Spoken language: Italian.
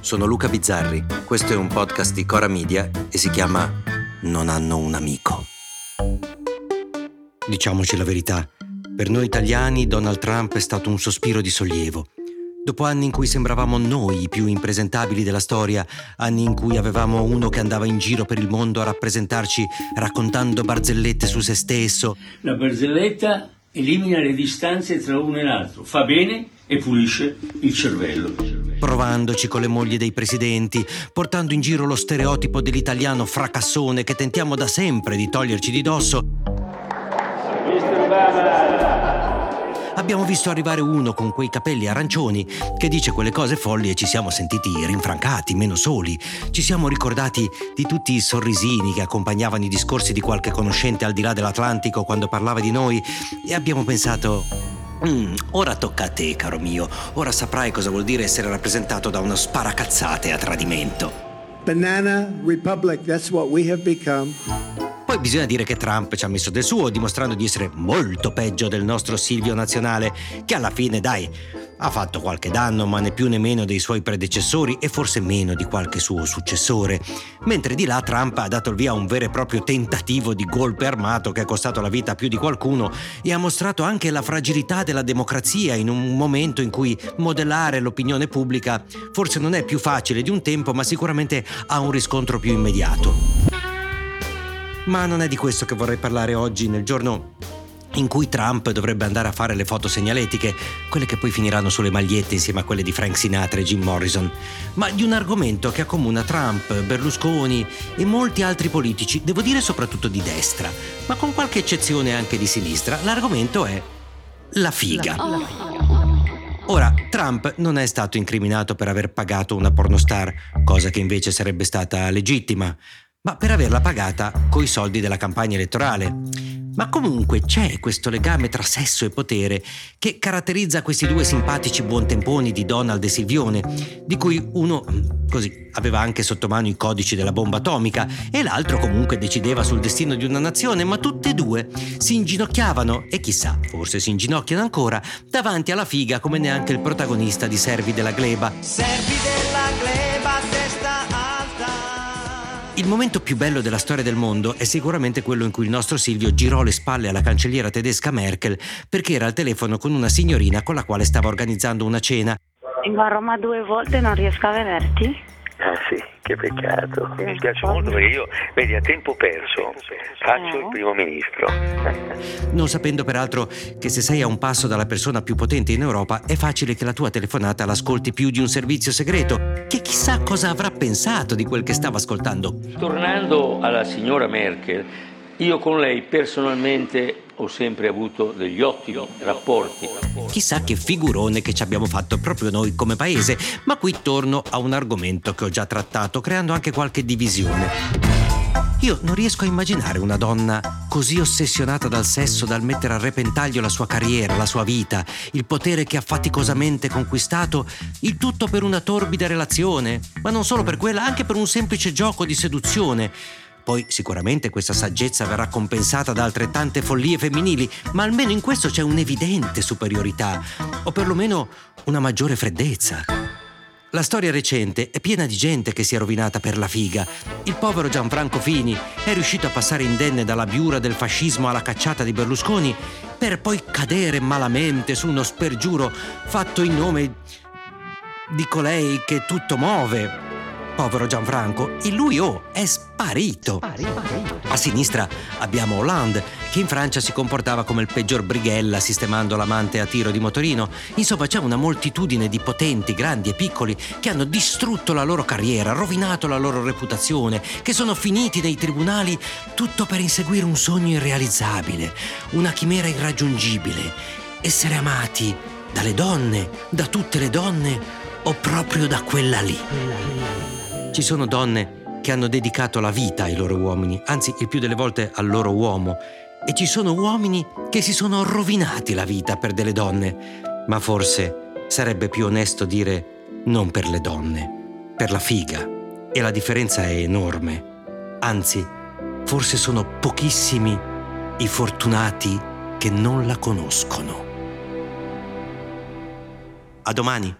sono Luca Bizzarri, questo è un podcast di Cora Media e si chiama Non hanno un amico. Diciamoci la verità, per noi italiani Donald Trump è stato un sospiro di sollievo. Dopo anni in cui sembravamo noi i più impresentabili della storia, anni in cui avevamo uno che andava in giro per il mondo a rappresentarci raccontando barzellette su se stesso. La barzelletta elimina le distanze tra uno e l'altro, fa bene e pulisce il cervello. Provandoci con le mogli dei presidenti, portando in giro lo stereotipo dell'italiano fracassone che tentiamo da sempre di toglierci di dosso. Abbiamo visto arrivare uno con quei capelli arancioni che dice quelle cose folli e ci siamo sentiti rinfrancati, meno soli. Ci siamo ricordati di tutti i sorrisini che accompagnavano i discorsi di qualche conoscente al di là dell'Atlantico quando parlava di noi e abbiamo pensato Mm, ora tocca a te, caro mio. Ora saprai cosa vuol dire essere rappresentato da uno sparacazzate a tradimento. Banana Republic, that's what we have become. Poi bisogna dire che Trump ci ha messo del suo, dimostrando di essere molto peggio del nostro Silvio nazionale, che alla fine, dai, ha fatto qualche danno, ma né più né meno dei suoi predecessori e forse meno di qualche suo successore. Mentre di là Trump ha dato il via a un vero e proprio tentativo di golpe armato che è costato la vita a più di qualcuno e ha mostrato anche la fragilità della democrazia in un momento in cui modellare l'opinione pubblica forse non è più facile di un tempo, ma sicuramente ha un riscontro più immediato. Ma non è di questo che vorrei parlare oggi, nel giorno in cui Trump dovrebbe andare a fare le foto segnaletiche, quelle che poi finiranno sulle magliette insieme a quelle di Frank Sinatra e Jim Morrison, ma di un argomento che accomuna Trump, Berlusconi e molti altri politici, devo dire soprattutto di destra, ma con qualche eccezione anche di sinistra. L'argomento è la figa. Ora, Trump non è stato incriminato per aver pagato una pornostar, cosa che invece sarebbe stata legittima, ma per averla pagata coi soldi della campagna elettorale. Ma comunque c'è questo legame tra sesso e potere che caratterizza questi due simpatici buontemponi di Donald e Silvione, di cui uno, così, aveva anche sotto mano i codici della bomba atomica e l'altro comunque decideva sul destino di una nazione, ma tutte e due si inginocchiavano e chissà, forse si inginocchiano ancora, davanti alla figa come neanche il protagonista di Servi della Gleba. Servi della Il momento più bello della storia del mondo è sicuramente quello in cui il nostro Silvio girò le spalle alla cancelliera tedesca Merkel perché era al telefono con una signorina con la quale stava organizzando una cena. Vengo a Roma due volte, non riesco a vederti. Ah sì, che peccato. Mi spiace molto perché io, vedi, a tempo perso faccio il primo ministro. Non sapendo peraltro che se sei a un passo dalla persona più potente in Europa è facile che la tua telefonata l'ascolti più di un servizio segreto, che chissà cosa avrà pensato di quel che stava ascoltando. Tornando alla signora Merkel, io con lei personalmente ho sempre avuto degli ottimi rapporti. Chissà che figurone che ci abbiamo fatto proprio noi come paese, ma qui torno a un argomento che ho già trattato, creando anche qualche divisione. Io non riesco a immaginare una donna così ossessionata dal sesso dal mettere a repentaglio la sua carriera, la sua vita, il potere che ha faticosamente conquistato, il tutto per una torbida relazione, ma non solo per quella, anche per un semplice gioco di seduzione. Poi sicuramente questa saggezza verrà compensata da altrettante follie femminili, ma almeno in questo c'è un'evidente superiorità, o perlomeno una maggiore freddezza. La storia recente è piena di gente che si è rovinata per la figa. Il povero Gianfranco Fini è riuscito a passare indenne dalla biura del fascismo alla cacciata di Berlusconi per poi cadere malamente su uno spergiuro fatto in nome di colei che tutto muove povero Gianfranco, e lui oh, è sparito. A sinistra abbiamo Hollande, che in Francia si comportava come il peggior brighella sistemando l'amante a tiro di motorino. Insomma, c'è una moltitudine di potenti, grandi e piccoli che hanno distrutto la loro carriera, rovinato la loro reputazione, che sono finiti nei tribunali tutto per inseguire un sogno irrealizzabile, una chimera irraggiungibile, essere amati dalle donne, da tutte le donne o proprio da quella lì. Ci sono donne che hanno dedicato la vita ai loro uomini, anzi il più delle volte al loro uomo, e ci sono uomini che si sono rovinati la vita per delle donne, ma forse sarebbe più onesto dire non per le donne, per la figa. E la differenza è enorme. Anzi, forse sono pochissimi i fortunati che non la conoscono. A domani.